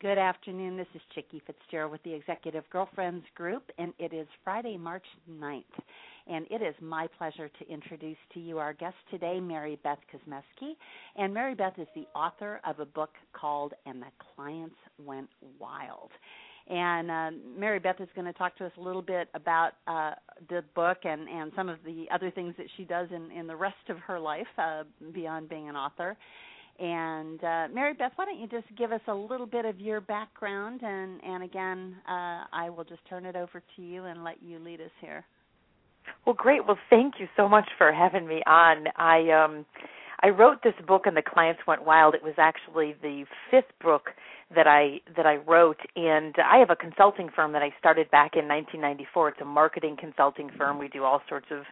Good afternoon. This is Chicke Fitzgerald with the Executive Girlfriends Group, and it is Friday, March 9th. And it is my pleasure to introduce to you our guest today, Mary Beth Kosmeski. And Maribeth is the author of a book called And the Clients Went Wild. And uh, Maribeth is going to talk to us a little bit about uh, the book and, and some of the other things that she does in, in the rest of her life uh, beyond being an author. And uh, Maribeth, why don't you just give us a little bit of your background, and and again, uh, I will just turn it over to you and let you lead us here. Well, great. Well, thank you so much for having me on. I um, I wrote this book, and the clients went wild. It was actually the fifth book that I that I wrote, and I have a consulting firm that I started back in 1994. It's a marketing consulting firm. We do all sorts of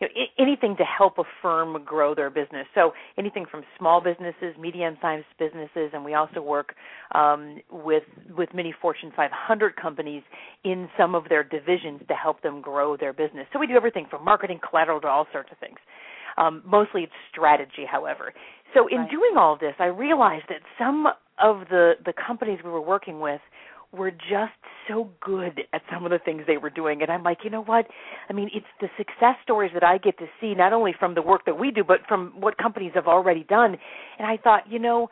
you know, anything to help a firm grow their business. So anything from small businesses, medium-sized businesses, and we also work um, with with many Fortune 500 companies in some of their divisions to help them grow their business. So we do everything from marketing, collateral, to all sorts of things. Um, mostly it's strategy, however. So in right. doing all of this, I realized that some of the the companies we were working with were just so good at some of the things they were doing and I'm like, you know what? I mean, it's the success stories that I get to see not only from the work that we do but from what companies have already done. And I thought, you know,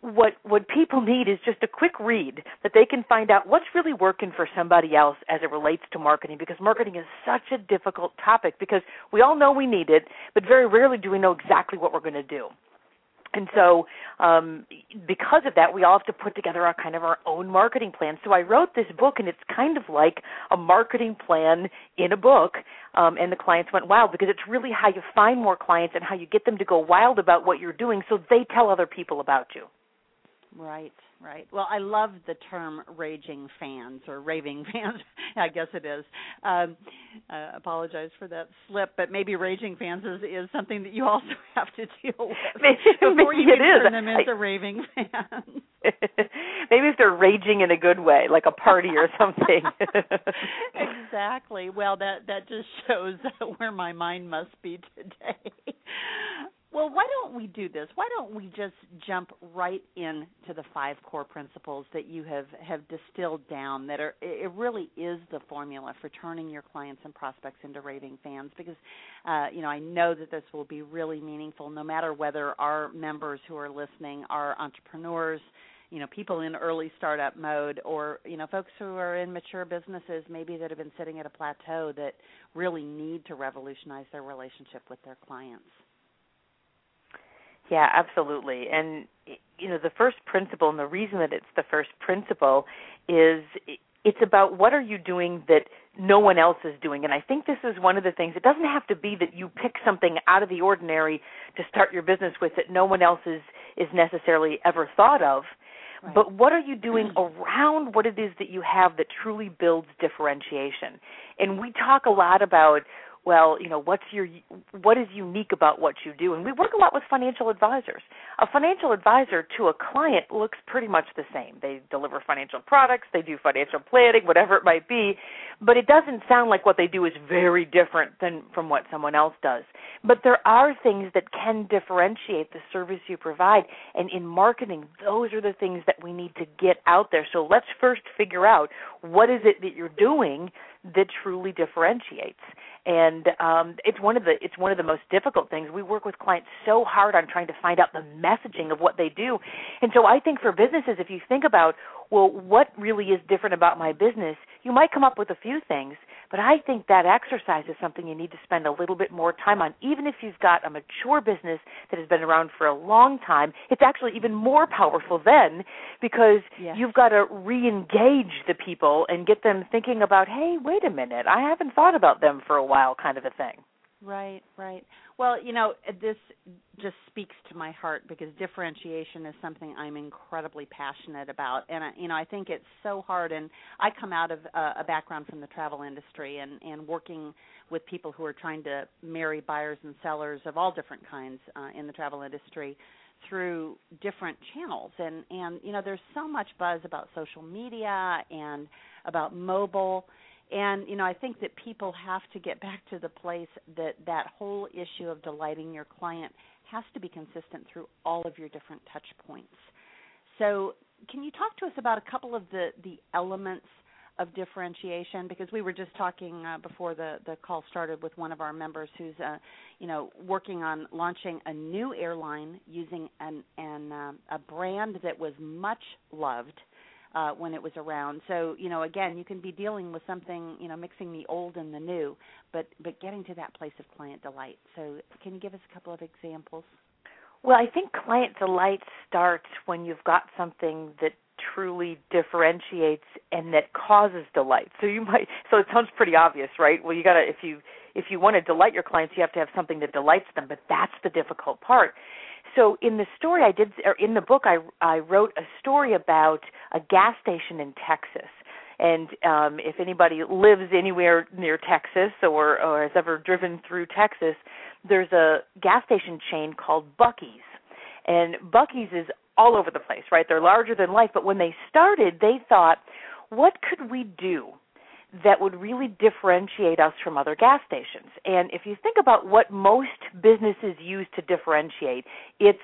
what what people need is just a quick read that they can find out what's really working for somebody else as it relates to marketing because marketing is such a difficult topic because we all know we need it but very rarely do we know exactly what we're going to do and so um, because of that we all have to put together our kind of our own marketing plan. So i wrote this book and it's kind of like a marketing plan in a book um, and the clients went wild because it's really how you find more clients and how you get them to go wild about what you're doing so they tell other people about you. Right, right. Well, I love the term raging fans or raving fans. I guess it is. Um, uh, apologize for that slip, but maybe raging fans is, is something that you also have to deal with maybe, before maybe you it can turn them into I, raving fans. maybe if they're raging in a good way, like a party or something. exactly. Well, that that just shows where my mind must be today. Well, why don't we do this? Why don't we just jump right into the five core principles that you have have distilled down that are it really is the formula for turning your clients and prospects into raving fans because uh, you know, I know that this will be really meaningful no matter whether our members who are listening are entrepreneurs, you know, people in early startup mode or, you know, folks who are in mature businesses maybe that have been sitting at a plateau that really need to revolutionize their relationship with their clients. Yeah, absolutely. And you know, the first principle and the reason that it's the first principle is it's about what are you doing that no one else is doing. And I think this is one of the things. It doesn't have to be that you pick something out of the ordinary to start your business with that no one else is is necessarily ever thought of. Right. But what are you doing around what it is that you have that truly builds differentiation? And we talk a lot about well, you know, what's your what is unique about what you do? And we work a lot with financial advisors. A financial advisor to a client looks pretty much the same. They deliver financial products, they do financial planning, whatever it might be, but it doesn't sound like what they do is very different than from what someone else does. But there are things that can differentiate the service you provide, and in marketing, those are the things that we need to get out there. So let's first figure out what is it that you're doing that truly differentiates. And um, it's one of the it's one of the most difficult things. We work with clients so hard on trying to find out the messaging of what they do, and so I think for businesses, if you think about well, what really is different about my business, you might come up with a few things, but I think that exercise is something you need to spend a little bit more time on. Even if you've got a mature business that has been around for a long time, it's actually even more powerful then because yes. you've got to re-engage the people and get them thinking about, hey, wait a minute, I haven't thought about them for a while, kind of a thing. Right, right. Well, you know, this just speaks to my heart because differentiation is something I'm incredibly passionate about, and I, you know, I think it's so hard. And I come out of uh, a background from the travel industry and and working with people who are trying to marry buyers and sellers of all different kinds uh, in the travel industry through different channels and and you know there's so much buzz about social media and about mobile and you know i think that people have to get back to the place that that whole issue of delighting your client has to be consistent through all of your different touch points. So can you talk to us about a couple of the the elements of differentiation? Because we were just talking uh, before the the call started with one of our members who's uh, you know working on launching a new airline using an an uh, a brand that was much loved uh, when it was around. So you know, again, you can be dealing with something, you know, mixing the old and the new, but but getting to that place of client delight. So can you give us a couple of examples? Well, I think client delight starts when you've got something that truly differentiates and that causes delight. So you might so it sounds pretty obvious, right? Well, you got to if you if you want to delight your clients, you have to have something that delights them, but that's the difficult part. So in the story I did or in the book I I wrote a story about a gas station in Texas. And um if anybody lives anywhere near Texas or or has ever driven through Texas, there's a gas station chain called Buc-ee's. And Buc-ee's is all over the place, right? They're larger than life, but when they started, they thought, what could we do that would really differentiate us from other gas stations? And if you think about what most businesses use to differentiate, it's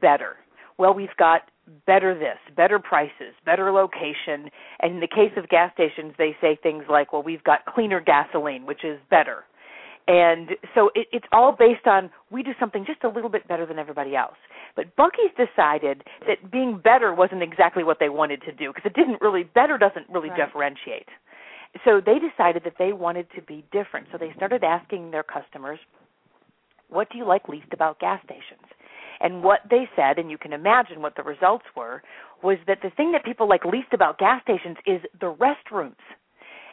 better. Well, we've got better this, better prices, better location. And in the case of gas stations, they say things like, well, we've got cleaner gasoline, which is better. And so it, it's all based on we do something just a little bit better than everybody else. But Buc-ee's decided that being better wasn't exactly what they wanted to do because it didn't really better doesn't really right. differentiate. So they decided that they wanted to be different. So they started asking their customers, "What do you like least about gas stations?" And what they said, and you can imagine what the results were, was that the thing that people like least about gas stations is the restrooms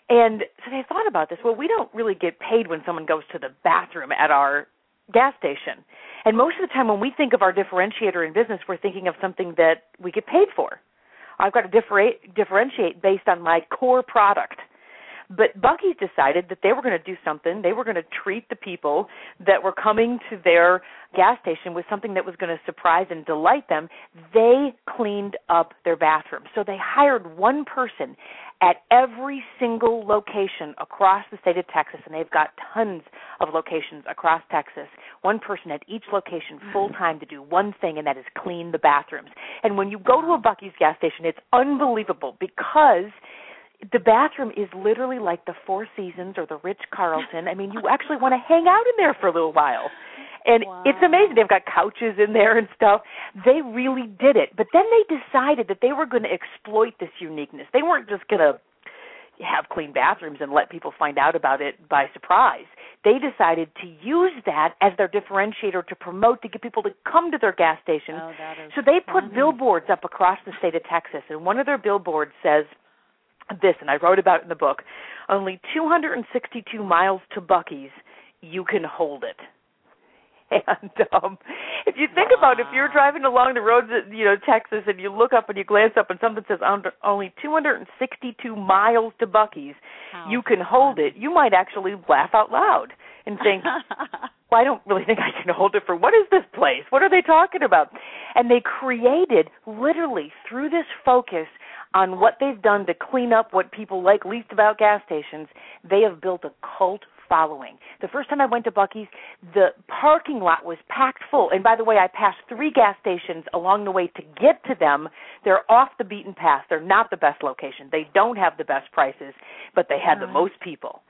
and so they thought about this. Well, we don't really get paid when someone goes to the bathroom at our gas station. And most of the time when we think of our differentiator in business, we're thinking of something that we get paid for. I've got to differentiate based on my core product. But Buc-ee's decided that they were going to do something. They were going to treat the people that were coming to their gas station with something that was going to surprise and delight them. They cleaned up their bathrooms. So they hired one person at every single location across the state of Texas, and they've got tons of locations across Texas. One person at each location mm-hmm. full time to do one thing, and that is clean the bathrooms. And when you go to a Buc-ee's gas station, it's unbelievable because the bathroom is literally like the Four Seasons or the Rich Carlton. I mean, you actually want to hang out in there for a little while. And wow. it's amazing. They've got couches in there and stuff. They really did it. But then they decided that they were going to exploit this uniqueness. They weren't just going to have clean bathrooms and let people find out about it by surprise. They decided to use that as their differentiator to promote to get people to come to their gas station. Oh, so they put funny. billboards up across the state of Texas, and one of their billboards says this, and I wrote about it in the book. Only 262 miles to Buc-ee's, you can hold it. And um if you think wow. about it, if you're driving along the roads of you know Texas and you look up and you glance up and something says only 262 miles to Buc-ee's, How you can hold it. You might actually laugh out loud and think, well, I don't really think I can hold it for what is this place? What are they talking about? And they created literally through this focus on what they've done to clean up what people like least about gas stations, they have built a cult following. The first time I went to Buc-ee's, the parking lot was packed full. And by the way, I passed three gas stations along the way to get to them. They're off the beaten path. They're not the best location. They don't have the best prices, but they had the uh-huh. most people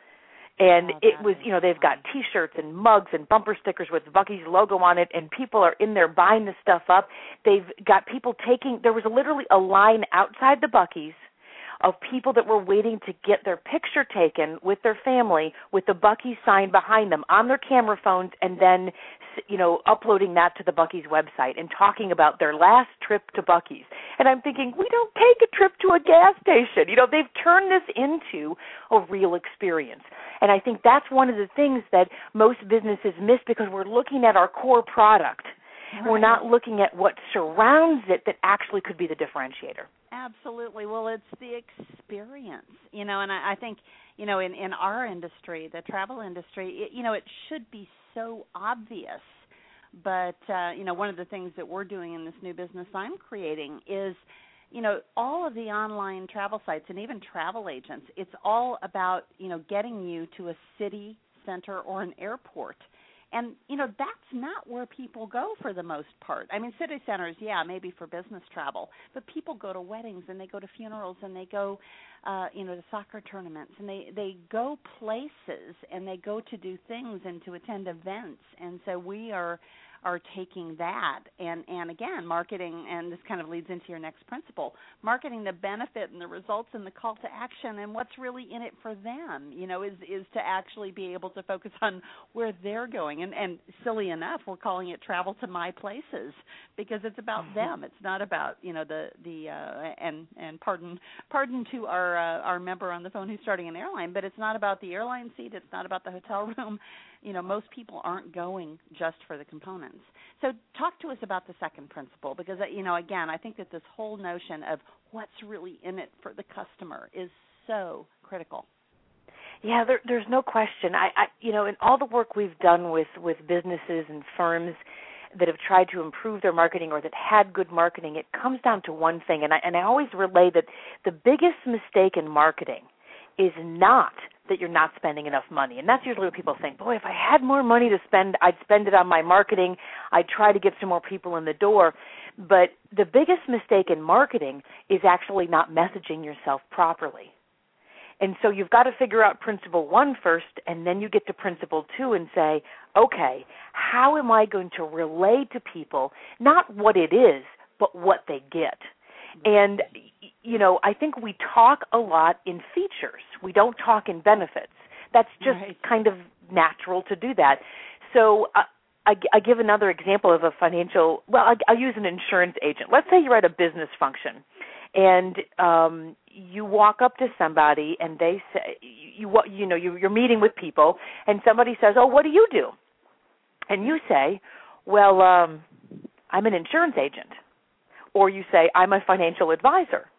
and oh, it was you know they've got t-shirts and mugs and bumper stickers with Buc-ee's logo on it and people are in there buying the stuff up. They've got people taking there was literally a line outside the Buc-ee's of people that were waiting to get their picture taken with their family with the Buc-ee's sign behind them on their camera phones and then you know uploading that to the Buc-ee's website and talking about their last trip to Buc-ee's. And I'm thinking, we don't take a trip to a gas station. You know, they've turned this into a real experience. And I think that's one of the things that most businesses miss because we're looking at our core product Right. We're not looking at what surrounds it that actually could be the differentiator. Absolutely. Well, it's the experience, you know, and I, I think, you know, in in our industry, the travel industry, it, you know, it should be so obvious. But uh, you know, one of the things that we're doing in this new business I'm creating is you know all of the online travel sites and even travel agents it's all about you know getting you to a city center or an airport and you know that's not where people go for the most part. I mean city centers yeah maybe for business travel but people go to weddings and they go to funerals and they go uh you know to soccer tournaments and they they go places and they go to do things and to attend events. And so we are are taking that. And and again marketing and this kind of leads into your next principle marketing the benefit and the results and the call to action and what's really in it for them you know is is to actually be able to focus on where they're going. And and silly enough we're calling it travel to my places because it's about mm-hmm. them. It's not about you know the the uh and and pardon pardon to our uh, our member on the phone who's starting an airline but it's not about the airline seat. It's not about the hotel room you know most people aren't going just for the components. So talk to us about the second principle because uh, you know again i think that this whole notion of what's really in it for the customer is so critical. Yeah there, there's no question. I, I you know in all the work we've done with with businesses and firms that have tried to improve their marketing or that had good marketing it comes down to one thing and i and i always relay that the biggest mistake in marketing is not that you're not spending enough money. And that's usually what people think, boy, if I had more money to spend, I'd spend it on my marketing. I'd try to get some more people in the door. But the biggest mistake in marketing is actually not messaging yourself properly. And so you've got to figure out principle one first, and then you get to principle two and say, okay, how am I going to relay to people not what it is, but what they get? And you know, I think we talk a lot in features. We don't talk in benefits. That's just right. kind of natural to do that. So uh, I, I give another example of a financial. Well, I, I use an insurance agent. Let's say you're at a business function, and um, you walk up to somebody, and they say, you you know you, you're meeting with people, and somebody says, "Oh, what do you do?" And you say, "Well, um, I'm an insurance agent." Or you say, I'm a financial advisor.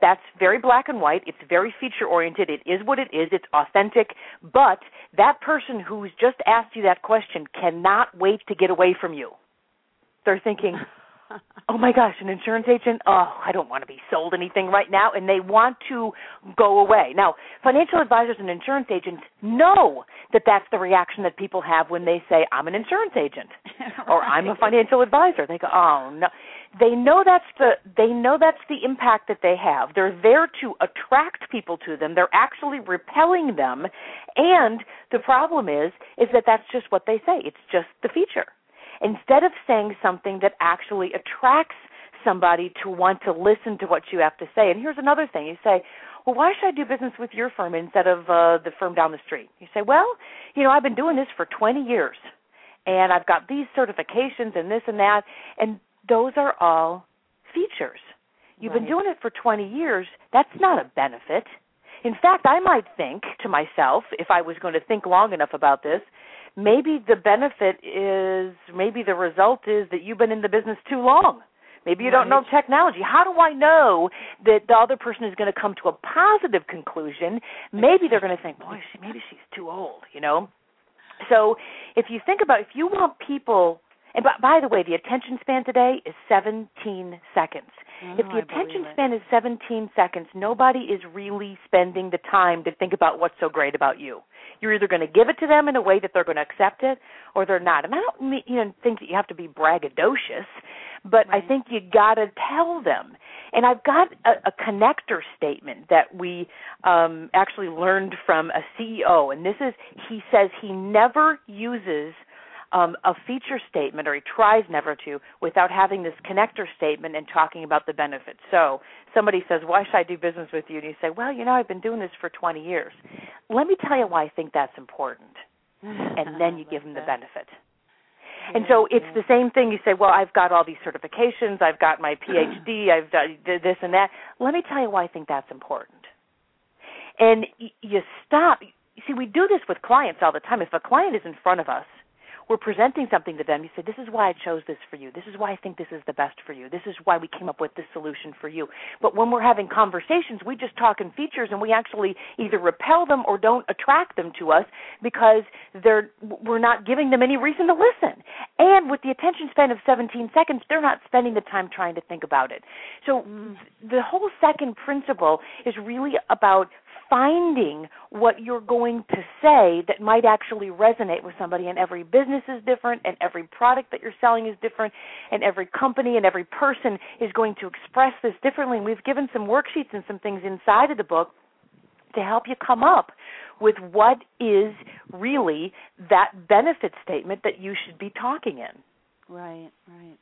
That's very black and white. It's very feature oriented. It is what it is. It's authentic. But that person who's just asked you that question cannot wait to get away from you. They're thinking, oh my gosh, an insurance agent? Oh, I don't want to be sold anything right now. And they want to go away. Now, financial advisors and insurance agents know that that's the reaction that people have when they say, I'm an insurance agent right. or I'm a financial advisor. They go, oh no. They know that's the they know that's the impact that they have. They're there to attract people to them. They're actually repelling them. And the problem is is that that's just what they say. It's just the feature instead of saying something that actually attracts somebody to want to listen to what you have to say. And here's another thing you say, well, why should I do business with your firm instead of uh, the firm down the street? You say, well, you know, I've been doing this for 20 years, and I've got these certifications and this and that, and those are all features. You've right. been doing it for 20 years. That's not a benefit. In fact, I might think to myself, if I was going to think long enough about this, maybe the benefit is maybe the result is that you've been in the business too long. Maybe you right. don't know technology. How do I know that the other person is going to come to a positive conclusion? Maybe they're going to think, boy, she, maybe she's too old, you know? So if you think about if you want people and by, by the way, the attention span today is 17 seconds. Oh, if the attention span is 17 seconds, nobody is really spending the time to think about what's so great about you. You're either going to give it to them in a way that they're going to accept it, or they're not. And I don't mean, you know, think that you have to be braggadocious, but right. I think you got to tell them. And I've got a, a connector statement that we um, actually learned from a CEO, and this is he says he never uses um, a feature statement, or he tries never to, without having this connector statement and talking about the benefits. So somebody says, "Why should I do business with you?" And you say, "Well, you know, I've been doing this for 20 years. Let me tell you why I think that's important." And then you give them the benefit. And so it's the same thing. You say, "Well, I've got all these certifications. I've got my PhD. I've done this and that." Let me tell you why I think that's important. And you stop. See, we do this with clients all the time. If a client is in front of us we're presenting something to them. You say, This is why I chose this for you. This is why I think this is the best for you. This is why we came up with this solution for you. But when we're having conversations, we just talk in features and we actually either repel them or don't attract them to us because they're we're not giving them any reason to listen. And with the attention span of 17 seconds, they're not spending the time trying to think about it. So mm. the whole second principle is really about finding what you're going to say that might actually resonate with somebody. And every business is different, and every product that you're selling is different, and every company and every person is going to express this differently. And we've given some worksheets and some things inside of the book to help you come up with what is really that benefit statement that you should be talking in. Right, right.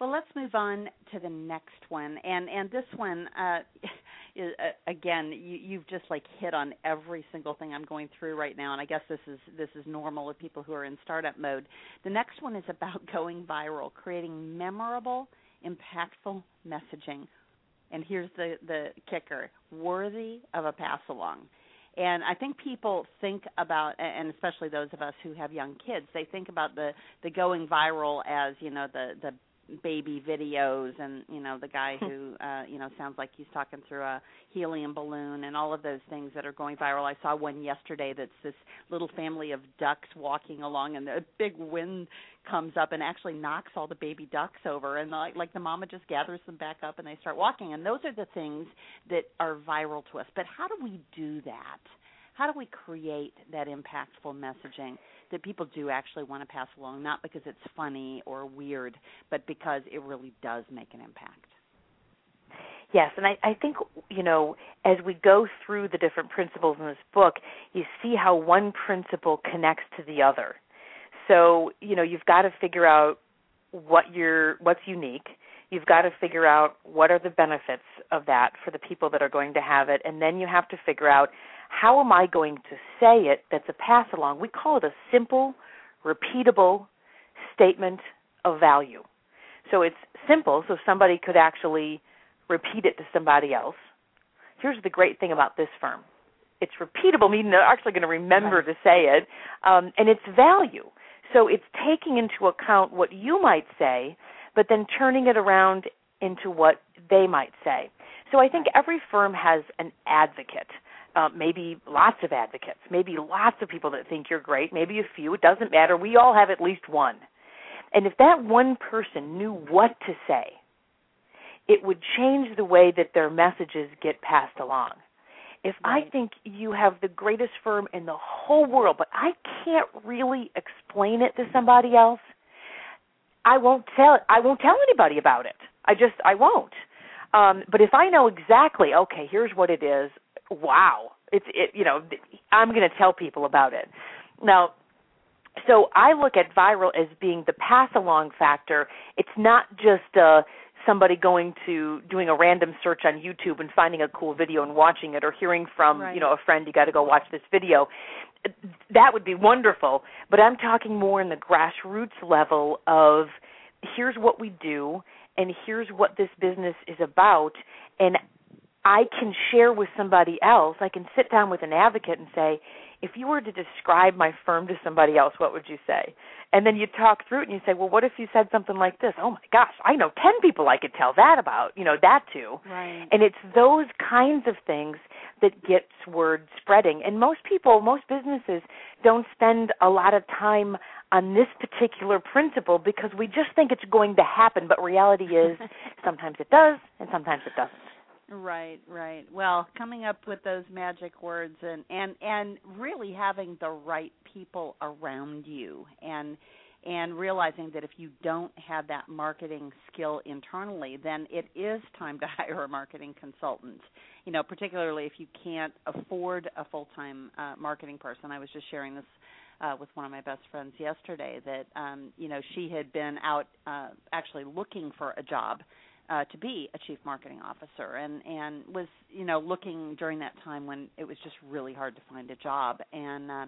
Well, let's move on to the next one, and and this one, uh, is, uh, again, you, you've just like hit on every single thing I'm going through right now, and I guess this is this is normal with people who are in startup mode. The next one is about going viral, creating memorable, impactful messaging, and here's the the kicker: worthy of a pass along. And I think people think about, and especially those of us who have young kids, they think about the the going viral as you know the the baby videos and you know the guy hmm. who uh you know sounds like he's talking through a helium balloon and all of those things that are going viral. I saw one yesterday that's this little family of ducks walking along and a big wind comes up and actually knocks all the baby ducks over. And like like the mama just gathers them back up and they start walking. And those are the things that are viral to us. But how do we do that? How do we create that impactful messaging that people do actually want to pass along, not because it's funny or weird, but because it really does make an impact. Yes, and I, I think you know as we go through the different principles in this book, you see how one principle connects to the other. So you know you've got to figure out what you're what's unique. You've got to figure out what are the benefits of that for the people that are going to have it, and then you have to figure out how am I going to say it that's a pass along? We call it a simple, repeatable statement of value. So it's simple, so somebody could actually repeat it to somebody else. Here's the great thing about this firm it's repeatable, meaning they're actually going to remember right. to say it, um, and it's value. So it's taking into account what you might say, but then turning it around into what they might say. So I think every firm has an advocate uh, maybe lots of advocates, maybe lots of people that think you're great, maybe a few, it doesn't matter. We all have at least one. And if that one person knew what to say, it would change the way that their messages get passed along. If right. I think you have the greatest firm in the whole world, but I can't really explain it to somebody else, I won't tell I won't tell anybody about it. I just I won't. Um, but if I know exactly, okay, here's what it is wow. It's it you know i'm going to tell people about it. Now so i look at viral as being the pass along factor. It's not just uh somebody going to doing a random search on youtube and finding a cool video and watching it or hearing from right. you know a friend you got to go watch this video. That would be wonderful but i'm talking more in the grassroots level of here's what we do and here's what this business is about and I can share with somebody else. I can sit down with an advocate and say, if you were to describe my firm to somebody else, what would you say? And then you talk through it and you say, well, what if you said something like this? Oh my gosh, I know 10 people I could tell that about, you know, that too. Right. And it's those kinds of things that gets word spreading. And most people, most businesses don't spend a lot of time on this particular principle because we just think it's going to happen, but reality is sometimes it does and sometimes it doesn't. Right, right. Well, coming up with those magic words and and and really having the right people around you and and realizing that if you don't have that marketing skill internally, then it is time to hire a marketing consultant. You know, particularly if you can't afford a full-time uh, marketing person. I was just sharing this uh, with one of my best friends yesterday that um, you know she had been out uh, actually looking for a job uh, to be a chief marketing officer and and was you know looking during that time when it was just really hard to find a job and uh,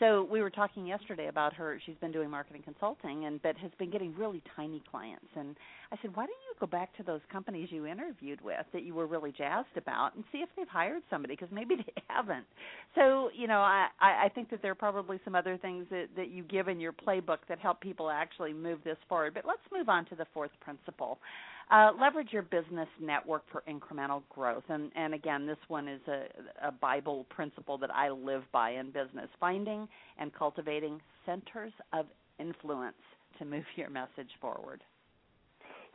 so we were talking yesterday about her. She's been doing marketing consulting, and but has been getting really tiny clients. And I said, why don't you go back to those companies you interviewed with that you were really jazzed about, and see if they've hired somebody because maybe they haven't. So you know, I I think that there are probably some other things that that you give in your playbook that help people actually move this forward. But let's move on to the fourth principle. Uh, leverage your business network for incremental growth. And, and again, this one is a, a Bible principle that I live by in business finding and cultivating centers of influence to move your message forward.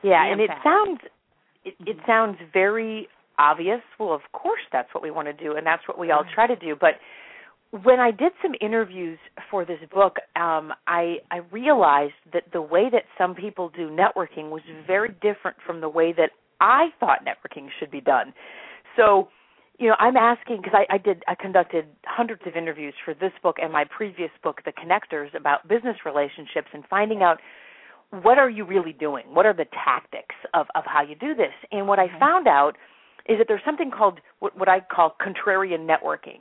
Yeah, and it sounds it, it mm-hmm. sounds very obvious. Well, of course that's what we want to do and that's what we all try to do, but when I did some interviews for this book, um, I, I realized that the way that some people do networking was very different from the way that I thought networking should be done. So, you know, I'm asking because I, I did I conducted hundreds of interviews for this book and my previous book, The Connectors, about business relationships and finding out what are you really doing? What are the tactics of, of how you do this? And what I found out is that there's something called what, what I call contrarian networking.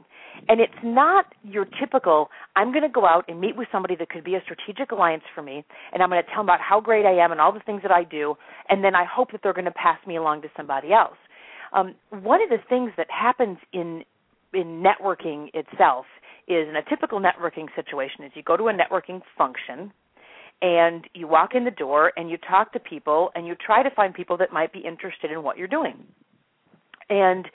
And it's not your typical, I'm going to go out and meet with somebody that could be a strategic alliance for me, and I'm going to tell them about how great I am and all the things that I do, and then I hope that they're going to pass me along to somebody else. Um, one of the things that happens in in networking itself is in a typical networking situation is you go to a networking function and you walk in the door and you talk to people and you try to find people that might be interested in what you're doing. And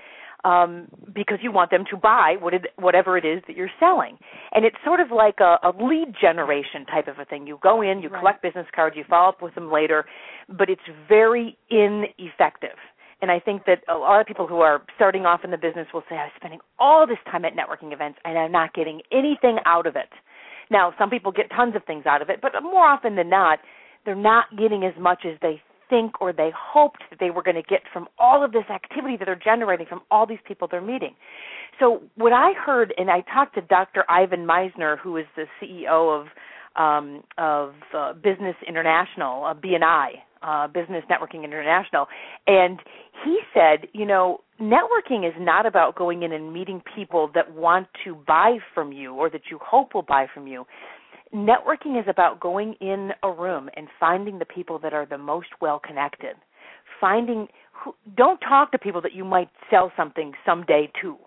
um, because you want them to buy what it, whatever it is that you're selling. And it's sort of like a, a lead generation type of a thing. You go in, you right. collect business cards, you follow up with them later, but it's very ineffective. And I think that a lot of people who are starting off in the business will say, I'm spending all this time at networking events and I'm not getting anything out of it. Now, some people get tons of things out of it, but more often than not, they're not getting as much as they think or they hoped that they were going to get from all of this activity that they're generating from all these people they're meeting. So what I heard, and I talked to Dr. Ivan Misner, who is the CEO of um, of uh, Business International, uh, BNI, uh, Business Networking International, and he said, you know, networking is not about going in and meeting people that want to buy from you or that you hope will buy from you networking is about going in a room and finding the people that are the most well connected. Finding who, don't talk to people that you might sell something someday to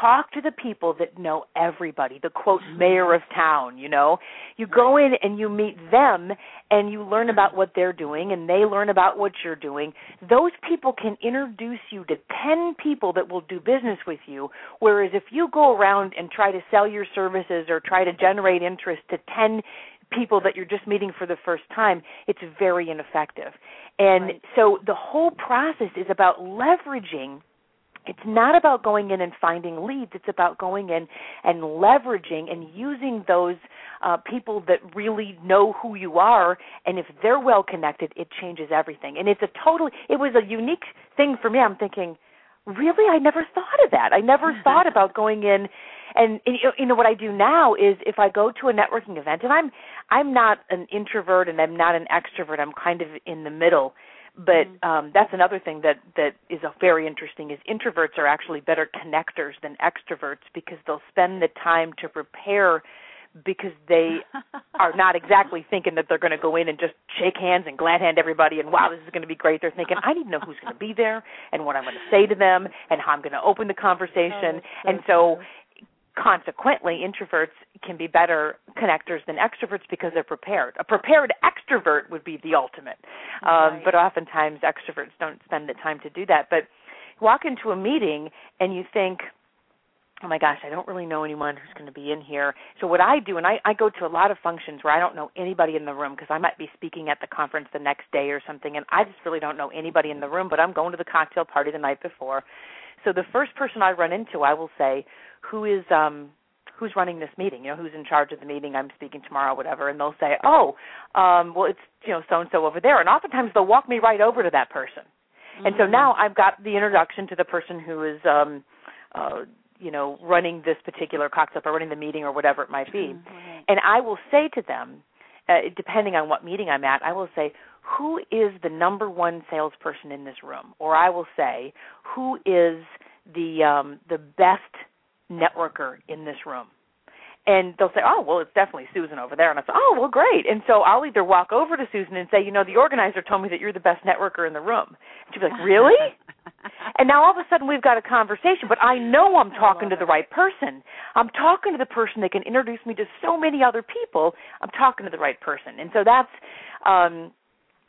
talk to the people that know everybody, the quote mayor of town, you know. You go in and you meet them and you learn about what they're doing and they learn about what you're doing. Those people can introduce you to 10 people that will do business with you, whereas if you go around and try to sell your services or try to generate interest to 10 people that you're just meeting for the first time, it's very ineffective. And right. so the whole process is about leveraging it's not about going in and finding leads. It's about going in and leveraging and using those uh, people that really know who you are. And if they're well connected, it changes everything. And it's a totally, it was a unique thing for me. I'm thinking, really, I never thought of that. I never thought about going in. And you know what I do now is if I go to a networking event, and I'm I'm not an introvert and I'm not an extrovert. I'm kind of in the middle but mm-hmm. um, that's another thing that that is very interesting is introverts are actually better connectors than extroverts because they'll spend the time to prepare because they are not exactly thinking that they're going to go in and just shake hands and glad hand everybody and wow this is going to be great. They're thinking i need to know who's going to be there and what i'm going to say to them and how i'm going to open the conversation. Oh, so and so consequently introverts can be better connectors than extroverts because they're prepared. A prepared extrovert would be the ultimate. Um, right. but oftentimes extroverts don't spend the time to do that. But walk into a meeting and you think oh my gosh i don't really know anyone who's going to be in here. So what i do and i, I go to a lot of functions where i don't know anybody in the room because i might be speaking at the conference the next day or something and i just really don't know anybody in the room but i'm going to the cocktail party the night before so the first person i run into i will say who is um who's running this meeting you know who's in charge of the meeting i'm speaking tomorrow whatever and they'll say oh um well it's you know so and so over there and oftentimes they'll walk me right over to that person mm-hmm. and so mm-hmm. now i've got the introduction to the person who is um uh you know running this particular cocktail or running the meeting or whatever it might be mm-hmm. And I will say to them, uh, depending on what meeting I'm at, I will say, who is the number one salesperson in this room? Or I will say, who is the um, the best networker in this room? and they'll say, "Oh, well, it's definitely Susan over there," and I say, "Oh, well, great." And so I'll either walk over to Susan and say, "You know, the organizer told me that you're the best networker in the room," and she'll be like, "Really?" and now all of a sudden we've got a conversation, but I know I'm talking to the right person. I'm talking to the person that can introduce me to so many other people. I'm talking to the right person, and so that's um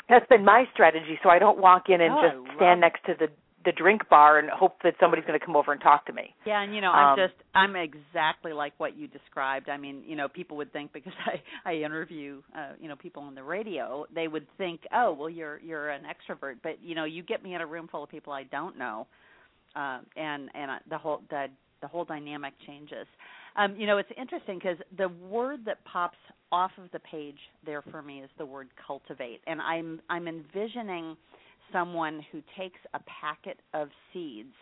that's been my strategy. So I don't walk in and oh, just stand next to the the drink bar and hope that somebody's going to come over and talk to me. Yeah, and you know, I'm um, just I'm exactly like what you described. I mean, you know, people would think because I I interview uh, you know, people on the radio, they would think, "Oh, well you're you're an extrovert." But, you know, you get me in a room full of people I don't know. Uh, and and the whole the the whole dynamic changes. Um, you know, it's interesting because the word that pops off of the page there for me is the word cultivate, and I'm I'm envisioning someone who takes a packet of seeds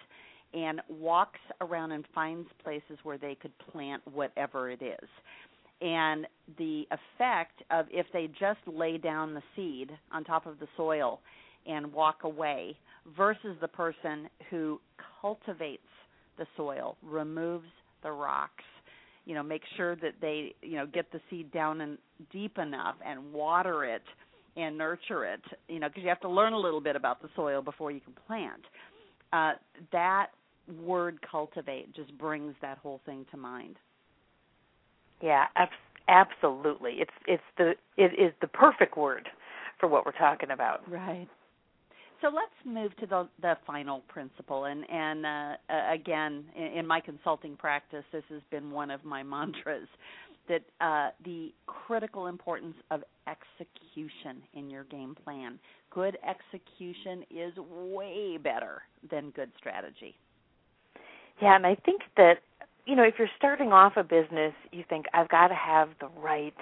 and walks around and finds places where they could plant whatever it is. And the effect of if they just lay down the seed on top of the soil and walk away versus the person who cultivates the soil, removes the rocks, you know, make sure that they, you know, get the seed down and deep enough and water it and nurture it, you know, because you have to learn a little bit about the soil before you can plant. Uh, that word cultivate just brings that whole thing to mind. Yeah, ab- absolutely. It's it's the it is the perfect word for what we're talking about. Right. So let's move to the the final principle, and and uh, again, in, in my consulting practice, this has been one of my mantras that uh, the critical importance of execution in your game plan. Good execution is way better than good strategy. Yeah, and I think that you know if you're starting off a business, you think I've got to have the right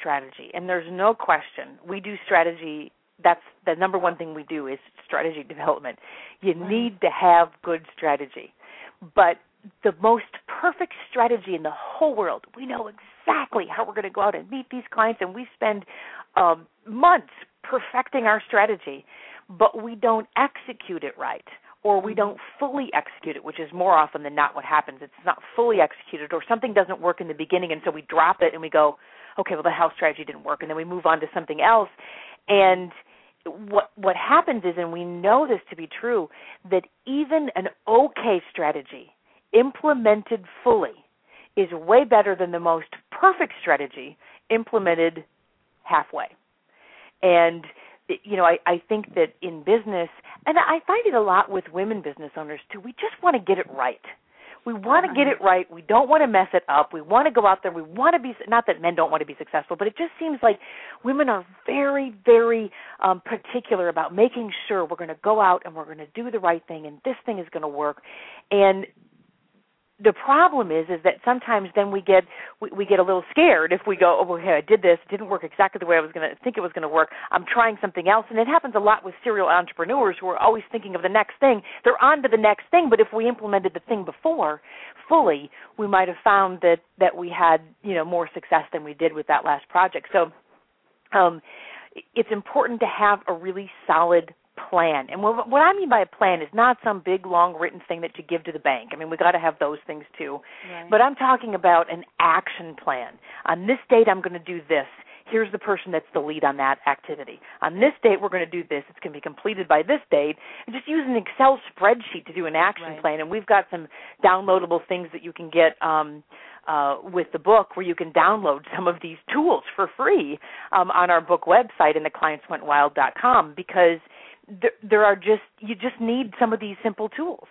strategy, and there's no question we do strategy. That's the number one thing we do is strategy development. You need to have good strategy, but the most perfect strategy in the whole world. We know exactly how we're going to go out and meet these clients, and we spend um, months perfecting our strategy, but we don't execute it right. Or we don't fully execute it, which is more often than not what happens. It's not fully executed, or something doesn't work in the beginning, and so we drop it and we go, okay, well, the house strategy didn't work, and then we move on to something else. And what what happens is, and we know this to be true, that even an okay strategy implemented fully is way better than the most perfect strategy implemented halfway. And you know, I, I think that in business, and I find it a lot with women business owners too. We just want to get it right. We want to get it right. We don't want to mess it up. We want to go out there. We want to be not that men don't want to be successful, but it just seems like women are very, very um, particular about making sure we're going to go out and we're going to do the right thing, and this thing is going to work. And the problem is is that sometimes then we get we, we get a little scared if we go oh okay I did this. It didn't work exactly the way I was going to think it was going to work. I'm trying something else. And it happens a lot with serial entrepreneurs who are always thinking of the next thing. They're on to the next thing but if we implemented the thing before fully we might have found that that we had you know more success than we did with that last project. So um it's important to have a really solid plan. And what, what I mean by a plan is not some big long written thing that you give to the bank. I mean, we got to have those things too. Right. But I'm talking about an action plan. On this date I'm going to do this. Here's the person that's the lead on that activity. On this date we're going to do this. It's going to be completed by this date. And just use an Excel spreadsheet to do an action right. plan. And we've got some downloadable things that you can get um uh, with the book where you can download some of these tools for free um, on our book website in theclientswentwild.com because there, there are just you just need some of these simple tools.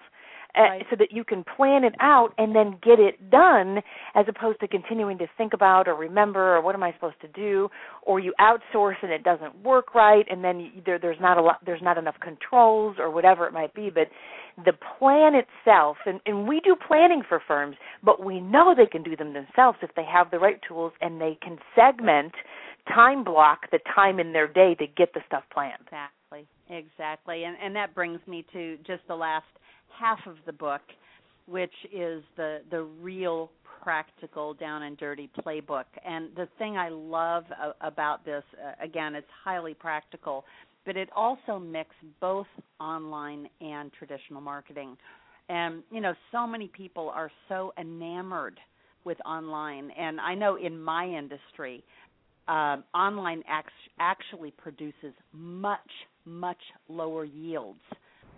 Uh, right. so that you can plan it out and then get it done as opposed to continuing to think about or remember or what am I supposed to do or you outsource and it doesn't work right and then you, there, there's not a lot there's not enough controls or whatever it might be but the plan itself and, and we do planning for firms but we know they can do them themselves if they have the right tools and they can segment time block the time in their day to get the stuff planned exactly exactly and and that brings me to just the last half of the book which is the the real practical, down and dirty playbook. And the thing I love about this, uh, again, it's highly practical, but it also mixes both online and traditional marketing. And you know, so many people are so enamored with online, and I know in my industry, uh, online act- actually produces much much lower yields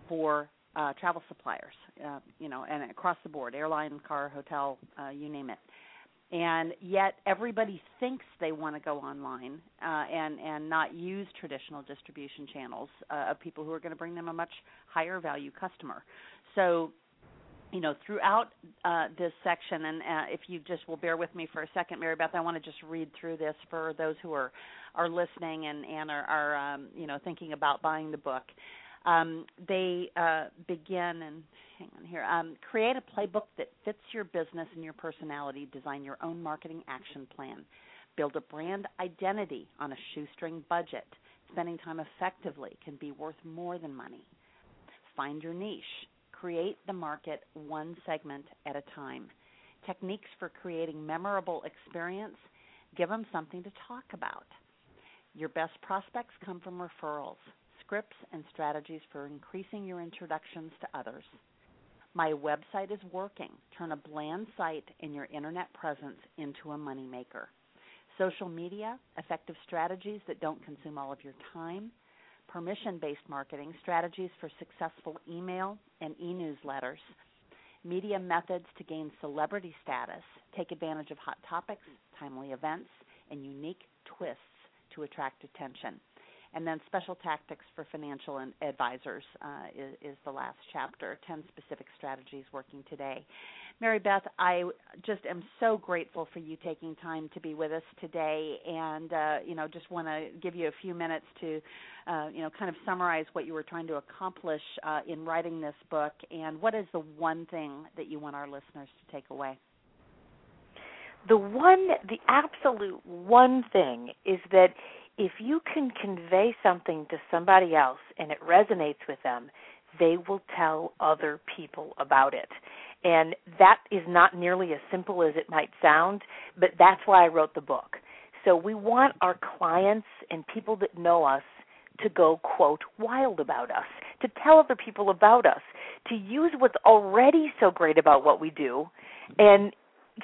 for uh, travel suppliers, uh, you know, and across the board, airline, car, hotel, uh, you name it. And yet, everybody thinks they want to go online uh, and and not use traditional distribution channels uh, of people who are going to bring them a much higher value customer. So, you know, throughout uh, this section, and uh, if you just will bear with me for a second, Maribeth, I want to just read through this for those who are are listening and and are, are um, you know thinking about buying the book. Um, they uh, begin and hang on here um, create a playbook that fits your business and your personality. Design your own marketing action plan. Build a brand identity on a shoestring budget. Spending time effectively can be worth more than money. Find your niche create the market one segment at a time techniques for creating memorable experience give them something to talk about your best prospects come from referrals scripts and strategies for increasing your introductions to others. My website is working. Turn a bland site and your internet presence into a moneymaker. Social media, effective strategies that don't consume all of your time. Permission based marketing, strategies for successful email and e newsletters. Media methods to gain celebrity status. Take advantage of hot topics, timely events, and unique twists to attract attention. And then special tactics for financial advisors uh, is, is, the last chapter 10 specific strategies working today. Maribeth, I just am so grateful for you taking time to be with us today, and uh, you know, just want to give you a few minutes to, uh, you know, kind of summarize what you were trying to accomplish uh, in writing this book, and what is the one thing that you want our listeners to take away? The one, the absolute one thing is that if you can convey something to somebody else and it resonates with them, they will tell other people about it. And that is not nearly as simple as it might sound, but that's why I wrote the book. So we want our clients and people that know us to go, quote, wild about us, to tell other people about us, to use what's already so great about what we do and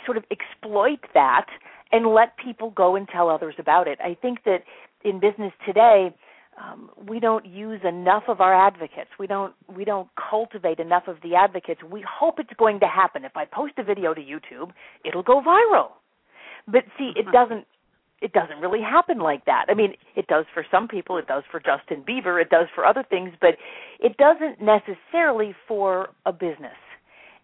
sort of exploit that and let people go and tell others about it. I think that in business today, um, we don't use enough of our advocates. We don't we don't cultivate enough of the advocates. We hope it's going to happen. If I post a video to YouTube, it'll go viral. But see, it doesn't it doesn't really happen like that. I mean, it does for some people, it does for Justin Bieber, it does for other things, but it doesn't necessarily for a business.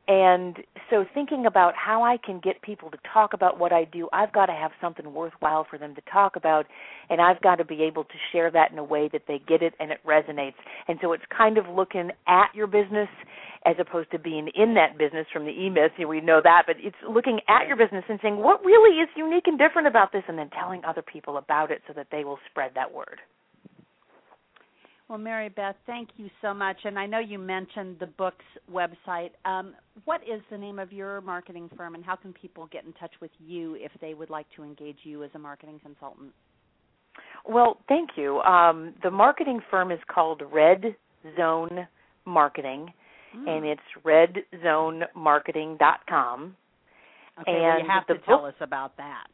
And so, thinking about how I can get people to talk about what I do, I've got to have something worthwhile for them to talk about, and I've got to be able to share that in a way that they get it and it resonates. And so, it's kind of looking at your business as opposed to being in that business from the e-myth. We know that, but it's looking at your business and saying what really is unique and different about this, and then telling other people about it so that they will spread that word. Well, Maribeth, thank you so much. And I know you mentioned the book's website. Um, what is the name of your marketing firm, and how can people get in touch with you if they would like to engage you as a marketing consultant? Well, thank you. Um, the marketing firm is called Red Zone Marketing, mm. and it's redzonemarketing.com. Okay, and well, you have to book, tell us about that.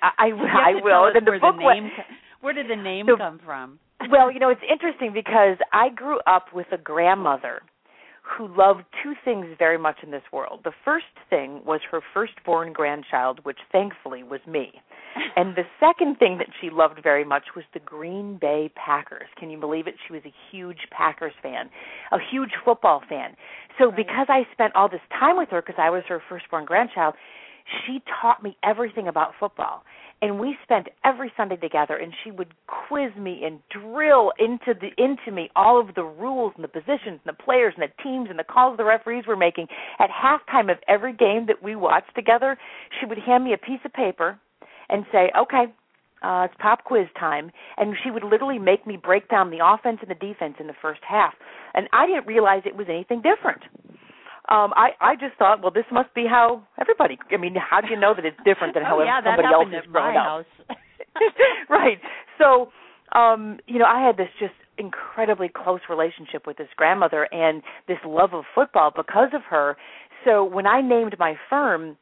I, I, I will. The book. The name, where did the name the, come from? Well, you know, it's interesting because I grew up with a grandmother who loved two things very much in this world. The first thing was her firstborn grandchild, which thankfully was me. And the second thing that she loved very much was the Green Bay Packers. Can you believe it? She was a huge Packers fan, a huge football fan. So right. because I spent all this time with her because I was her firstborn grandchild, she taught me everything about football and we spent every Sunday together and she would quiz me and drill into the into me all of the rules and the positions and the players and the teams and the calls the referees were making. At halftime of every game that we watched together, she would hand me a piece of paper and say, "Okay, uh, it's pop quiz time," and she would literally make me break down the offense and the defense in the first half. And I didn't realize it was anything different um, I I just thought, well, this must be how everybody. I mean, how do you know that it's different than how oh, yeah, somebody else is growing up? right. So, um, you know, I had this just incredibly close relationship with this grandmother and this love of football because of her. So when I named my firm,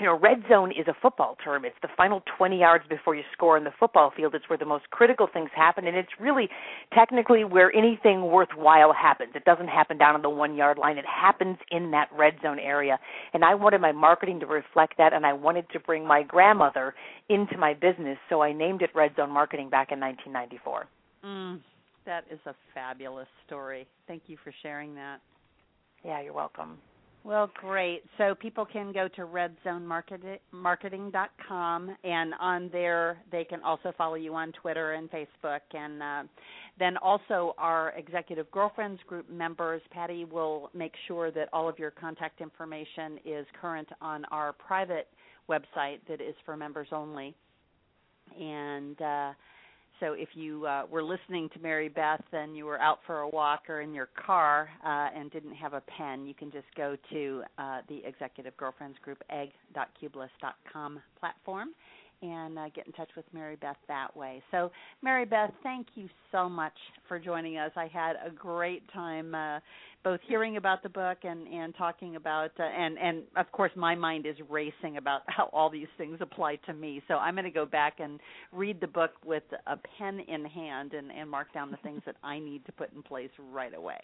you know, red zone is a football term. It's the final 20 yards before you score in the football field. It's where the most critical things happen, and it's really technically where anything worthwhile happens. It doesn't happen down on the one yard line. It happens in that red zone area. And I wanted my marketing to reflect that, and I wanted to bring my grandmother into my business, so I named it Red Zone Marketing back in 1994. Mm, that is a fabulous story. Thank you for sharing that. Yeah, you're welcome. Well, great. So people can go to redzonemarketing.com, and on there they can also follow you on Twitter and Facebook. And uh, then also our Executive Girlfriends Group members, Patty will make sure that all of your contact information is current on our private website that is for members only. And uh, so if you uh, were listening to Maribeth and you were out for a walk or in your car uh, and didn't have a pen, you can just go to uh, the Executive Girlfriends Group egg.cubeless.com platform and uh, get in touch with Maribeth that way. So, Maribeth, thank you so much for joining us. I had a great time uh, both hearing about the book and and talking about uh, and and of course my mind is racing about how all these things apply to me. So I'm going to go back and read the book with a pen in hand and and mark down the things that I need to put in place right away.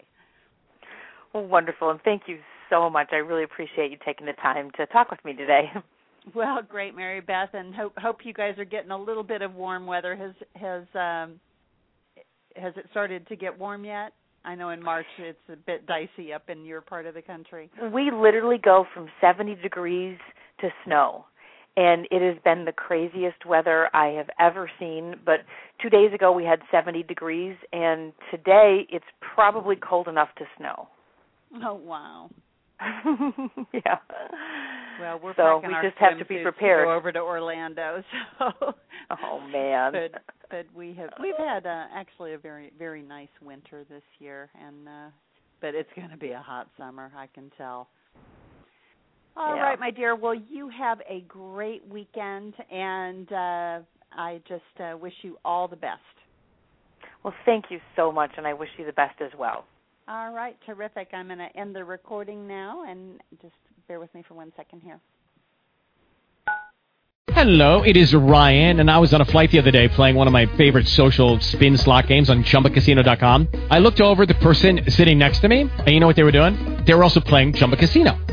Well, wonderful, and thank you so much. I really appreciate you taking the time to talk with me today. Well, great, Maribeth, and hope hope you guys are getting a little bit of warm weather. Has has um, has it started to get warm yet? I know in March it's a bit dicey up in your part of the country. We literally go from 70 degrees to snow. And it has been the craziest weather I have ever seen. But two days ago we had 70 degrees, and today it's probably cold enough to snow. Oh, wow. yeah. Well, we're so we just have to be prepared. To go over to Orlando. So. Oh man. But but we have we've had uh, actually a very very nice winter this year, and uh, but it's going to be a hot summer. I can tell. All yeah. right, my dear. Well, you have a great weekend, and uh, I just uh, wish you all the best. Well, thank you so much, and I wish you the best as well. All right, terrific. I'm going to end the recording now, and just bear with me for one second here. Hello, it is Ryan, and I was on a flight the other day playing one of my favorite social spin slot games on ChumbaCasino.com. I looked over the person sitting next to me, and you know what they were doing? They were also playing Chumba Casino.